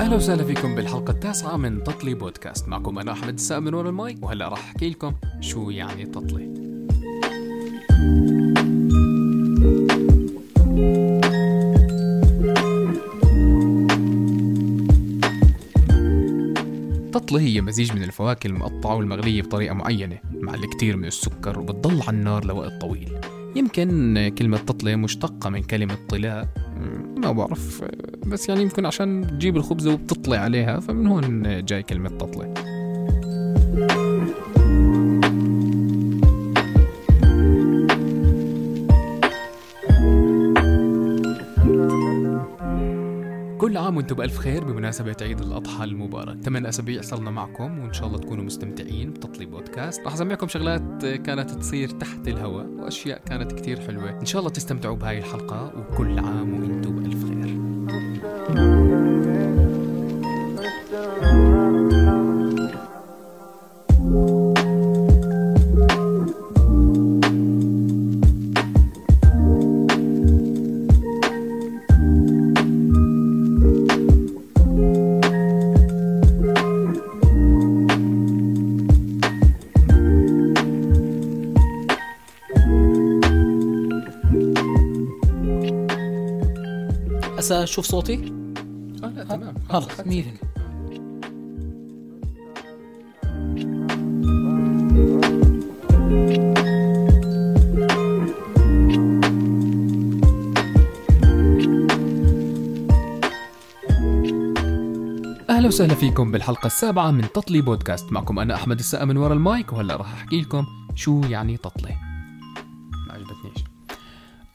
أهلا وسهلا فيكم بالحلقة التاسعة من تطلي بودكاست. معكم أنا أحمد السقا من ورا المايك وهلأ راح أحكي لكم شو يعني تطلي. تطلي هي مزيج من الفواكه المقطعة والمغلية بطريقة معينة مع الكثير من السكر وبتضل على النار لوقت طويل. يمكن كلمة تطلي مشتقة من كلمة طلاء ما بعرف بس يعني يمكن عشان تجيب الخبزة وبتطلع عليها فمن هون جاي كلمة تطلي كل عام وأنتم بألف خير بمناسبة عيد الأضحى المبارك. 8 أسابيع صرنا معكم وإن شاء الله تكونوا مستمتعين بتطلي بودكاست. راح أسمعكم شغلات كانت تصير تحت الهواء وأشياء كانت كتير حلوة. إن شاء الله تستمتعوا بهاي الحلقة وكل عام وإنتم هسه أشوف صوتي؟ آه لا تمام. خلص 100% أهلا وسهلا فيكم بالحلقة السابعة من تطلي بودكاست. معكم أنا أحمد السقا من ورا المايك وهلا راح أحكي لكم شو يعني تطلي.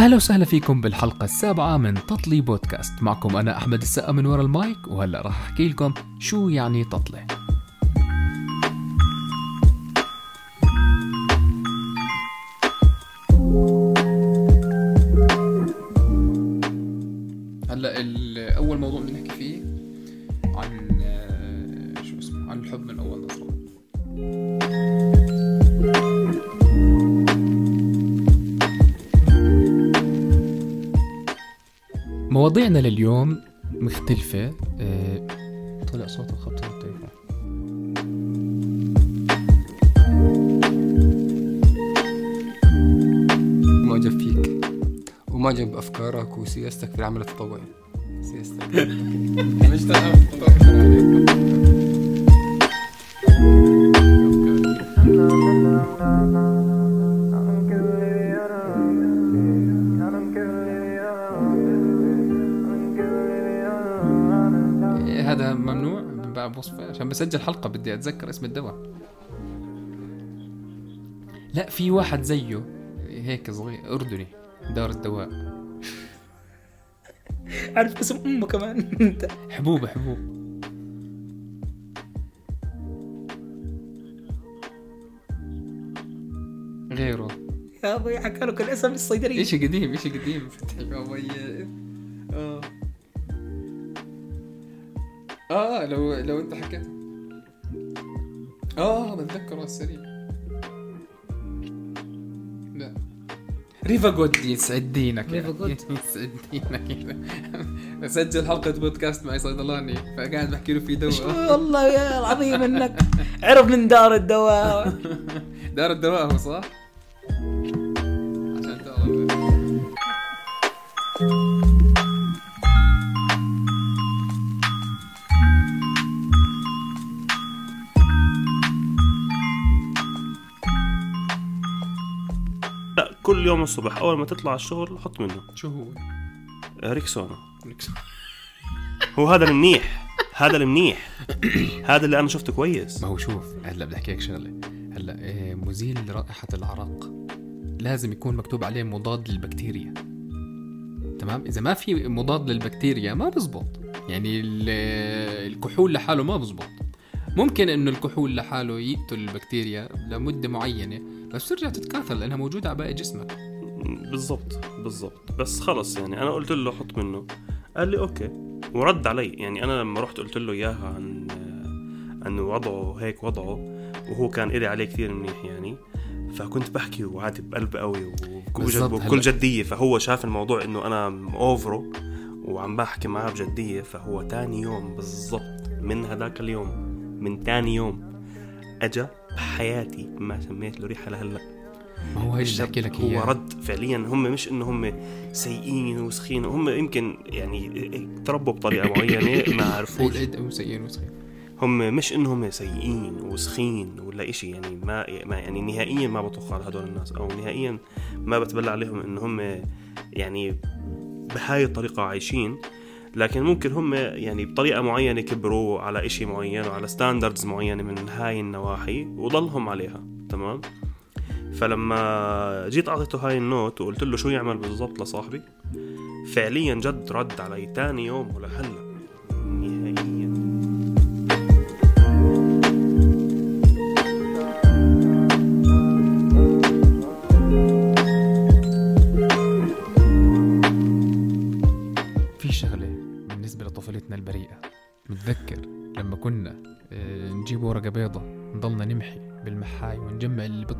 أهلا وسهلا فيكم بالحلقة السابعة من تطلي بودكاست. معكم أنا أحمد السقا من ورا المايك وهلأ راح أحكي لكم شو يعني تطلي. مواضيعنا لليوم مختلفة. آه، طلع صوت الخبط التليفون معجب فيك. ومعجب بأفكارك وسياستك في العمل التطوعي. سياستك. ممنوع؟ بوصفه عشان بسجل حلقة بدي أتذكر اسم الدواء. لا في واحد زيه هيك صغير أردني دار الدواء. عارف اسم أمه كمان. انت حبوب حبوب. غيره. يا أبوي حكى لك الاسم الصيدليه اشي قديم اشي قديم أبوي. آه. آه لو لو أنت حكيت آه بتذكره على السريع. لا. ريفا جود يسعد دينك ريفا جود. يسعد دينك بسجل حلقة بودكاست معي صيدلاني فقاعد بحكي له في دواء. والله يا العظيم إنك عرف من دار الدواء. دار الدواء هو صح؟ كل يوم الصبح أول ما تطلع الشغل حط منه. شو هو؟ آه، ريكسونا. هو هذا المنيح هذا المنيح هذا اللي أنا شفته كويس. ما هو شوف هلا بدي احكي لك شغلة. هلا إيه، مزيل رائحة العرق لازم يكون مكتوب عليه مضاد للبكتيريا. تمام؟ إذا ما في مضاد للبكتيريا ما بزبط. يعني ال- الكحول لحاله ما بزبط. ممكن إنه الكحول لحاله يقتل البكتيريا لمدة معينة بس ترجع تتكاثر لأنها موجودة على باقي جسمك. بالضبط بالضبط. بس خلص يعني أنا قلت له حط منه. قال لي أوكي ورد علي. يعني أنا لما رحت قلت له إياها عن انه وضعه هيك وضعه وهو كان إلي عليه كثير منيح يعني. فكنت بحكي وعادي بقلب قوي وبكل. جدية. فهو شاف الموضوع إنه أنا اوفره وعم بحكي معاه بجدية. فهو تاني يوم بالضبط من هذاك اليوم من تاني يوم. أجا بحياتي ما سميت له ريحة لهلأ. ما هو اللي بحكي لك هو رد فعليا. هم مش إنه هم سيئين وسخين هم يمكن يعني تربوا بطريقة معينة ما عرفوش. وسيئين وسيئين هم مش إنهم سيئين وسخين ولا إشي. يعني ما, ما يعني نهائيا ما بطخ على هدول الناس. أو نهائيا ما بتبلى عليهم ان هم يعني بهاي الطريقة عايشين. لكن ممكن هم يعني بطريقة معينة كبروا على إشي معين وعلى standards معينة من هاي النواحي وضلهم عليها تمام؟ فلما جيت أعطيته هاي ال note وقلت له شو يعمل بالضبط لصاحبي فعليا جد رد علي تاني يوم ولهلا نهائيا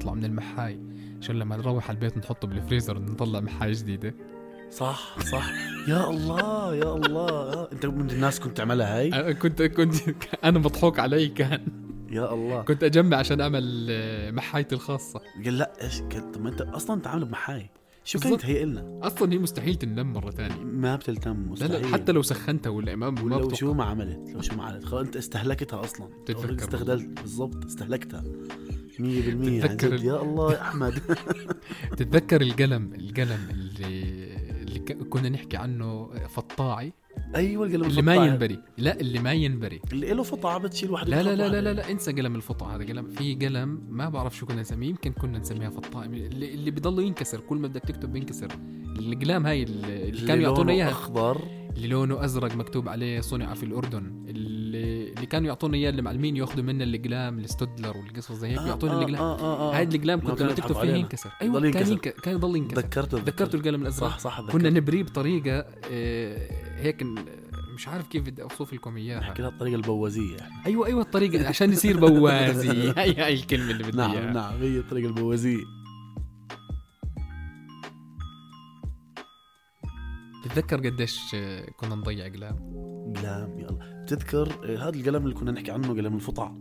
بيطلع من المحاي. عشان لما نروح على البيت نحطه بالفريزر نطلع محاي جديدة. صح صح. يا الله يا الله. انت من الناس كنت تعملها هاي؟ كنت كنت أنا مضحوك علي كان. يا الله. كنت أجمع عشان أعمل آه، محايتي الخاصة. قال لا إيش قال طب ما أنت أصلا انت عامل بمحاي. شو كان بالضبط. يتهيأ لنا أصلا هي مستحيل تنم مرة ثانية. ما بتلتم لا مستحيل. لا حتى لو سخنتها ولا ما لو. شو ما عملت لو شو ما عملت. خلاص أنت استهلكتها أصلا. تتذكر استغللت بالضبط استهلكتها. 100% عن تتذكر يا الله يا أحمد. تتذكر القلم القلم اللي اللي كنا نحكي عنه فطاعي؟ أيوه القلم اللي ما. ينبري. لا اللي ما ينبري. اللي له فطعة بتشيل واحدة لا لا لا لا. لا, لا انسى قلم الفطع هذا قلم في قلم ما بعرف شو كنا نسميه يمكن كنا نسميها فطاء اللي, اللي بيضل ينكسر كل ما بدك تكتب بينكسر. القلام هاي اللي, اللي كانوا يعطونا لونه إياها. أخضر. اللي لونه أزرق مكتوب عليه صنع في الأردن. اللي, اللي كانوا يعطونا إياه المعلمين ياخذوا منا الاقلام الستودلر والقصص زي هيك آه، يعطونا آه، الاقلام آه، آه، آه. هاي الاقلام كنت لما تكتب فيه. ينكسر. أيوه كان ينكسر. ينك... كان يضل ينكسر. تذكرته تذكرته القلم الأزرق. صح صح كنا نبريه بطريقة آه، هيك مش عارف كيف بدي أوصف لكم إياها. نحكي لها الطريقة البوازية يعني. أيوه أيوه الطريقة عشان يصير بوازي. هي هاي الكلمة اللي بدي نعم نعم هي الطريقة البوازية. تتذكر قديش آه، كنا نضيع اقلام قلم يلا. بتذكر آه، هذا القلم اللي كنا نحكي عنه قلم الفطع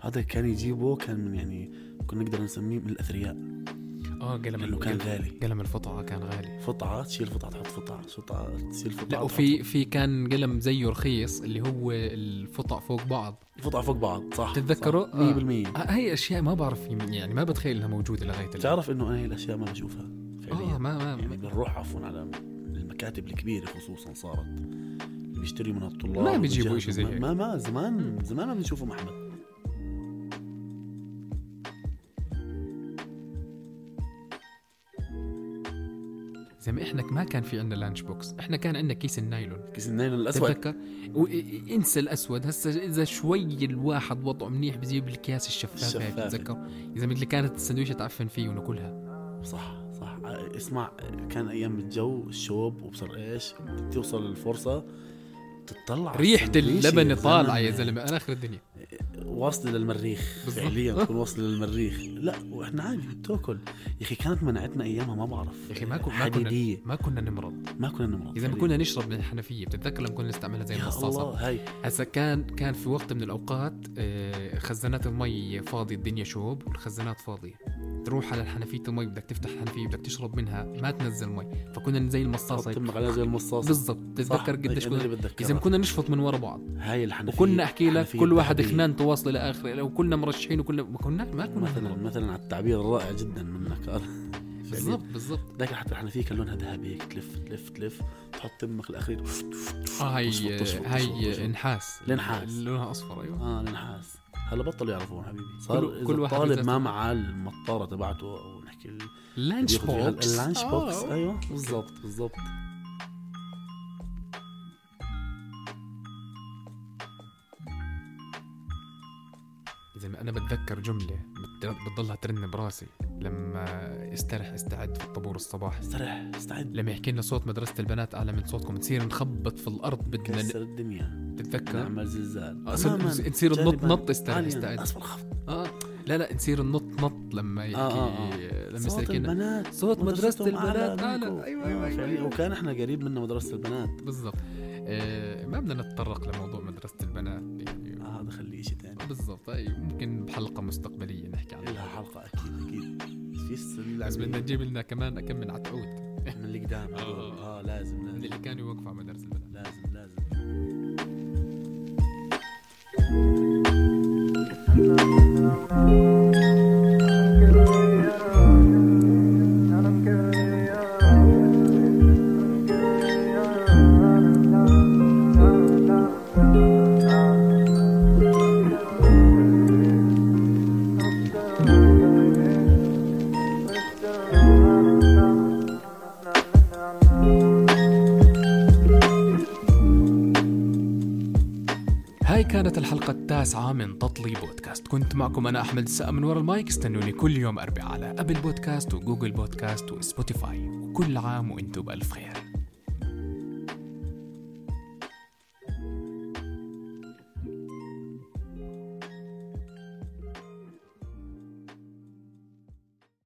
هذا كان يجيبه كان من يعني كنا نقدر نسميه من الأثرياء. آه قلم لأنه كان غالي. قلم الفطعه كان غالي. فطعه تشيل فطعه تحط فطعه فطعه تشيل فطعه لا وفي في كان قلم زيه رخيص اللي هو الفطع فوق بعض. فطعه فوق بعض صح تتذكره؟ آه. 100% آه، هاي أشياء ما بعرف يعني ما بتخيل إنها موجودة لغاية الآن. تعرف إنه أنا هي الأشياء ما بشوفها فعليا. آه ما ما, يعني بنروح عفوا على المكاتب الكبيرة خصوصا صارت. بيشتري من الطلاب ما بيجيبوا. إشي زي ما- هيك. ما ما زمان زمان ما بنشوفه محمد. زي ما إحنا ما كان في عندنا lunch box. إحنا كان عندنا كيس النايلون. كيس النايلون الأسود. تتذكر؟ و- انسى الأسود. هسه إذا شوي الواحد وضعه منيح بجيب الكياس الشفافه هيك. تتذكر؟ إذا اللي كانت السندويشة تعفن فيه وناكلها. صح صح. اسمع كان أيام الجو الشوب وبصر إيش؟ توصل الفرصة تطلع ريحة اللبن طالعة يا. زلمة أنا آخر الدنيا واصله للمريخ. فعليا تكون واصله للمريخ. لا وإحنا عادي بتاكل يا أخي كانت مناعتنا أيامها ما بعرف. يا أخي ما كنا ما كنا حديدية. ما كنا نمرض. ما كنا نمرض. إذا ما. كنا نشرب من الحنفية. بتتذكر لما كنا نستعملها زي المصاصة؟ الله هاي. هسا كان كان في وقت من الأوقات آه، خزانات المي فاضية الدنيا شوب والخزانات فاضية. تروح على الحنفية المي بدك تفتح الحنفية بدك تشرب منها ما تنزل مي. فكنا زي المصاصة تمنق عليها زي المصاص بالضبط. تتذكر صح. قديش كنا. إذا كنا نشفط من ورا بعض. هاي الحنفية وكنا أحكي لك كل واحد الذهبية. خنان تواصل لاخر لو كنا مرشحين وكنا ما كنا ما كنا مثلا. مثلا على التعبير الرائع جدا منك بالضبط بالضبط لكن حتى الحنفيه كان لونها ذهبي هيك تلف تلف تلف تحط تمك الأخير آه هاي تشفط. نحاس النحاس. لونها أصفر أيوه آه النحاس هلا بطلوا يعرفون حبيبي صار كل- كل, واحد الطالب بذاته. ما معاه المطارة تبعته أو نحكي ال- ال lunch box ال lunch box. أيوه بالضبط بالضبط أنا بتذكر جملة بت- بتضلها ترن براسي لما استرح استعد في الطابور الصباحي استرح استعد. لما يحكي لنا صوت مدرسة البنات أعلى من صوتكم. نصير نخبط في الأرض بدنا ن- كسر الدنيا. تتذكر؟ نعمل زلزال آه،. نصير نط جانباً. نط استرح عالياً. استعد. اسفل الخفض آه لا لا نصير نط نط لما يحكي آه، آه، آه. لما صوت البنات. صوت مدرسة مدرستهم البنات. أعلى أعلى منكم. أيوة آه، أيوة أيوة. وكان إحنا قريب منا مدرسة البنات. بالضبط. آه ما بدنا نتطرق لموضوع مدرسة البنات. يعني خليه شيء ثاني بالضبط أي ممكن بحلقة مستقبلية نحكي عنها. لها حلقة أكيد أكيد. بس بدنا نجيب لنا كمان كم من عتعود من اللي قدام آه. آه لازم من لازم اللي كانوا يوقفوا على مدرسة البنات. لازم. هاي كانت الحلقة التاسعة من تطلي بودكاست. كنت معكم أنا أحمد السقا من ورا المايك. استنوني كل يوم أربعاء على Apple Podcasts و Google Podcasts و Spotify. وكل عام وإنتم بألف خير.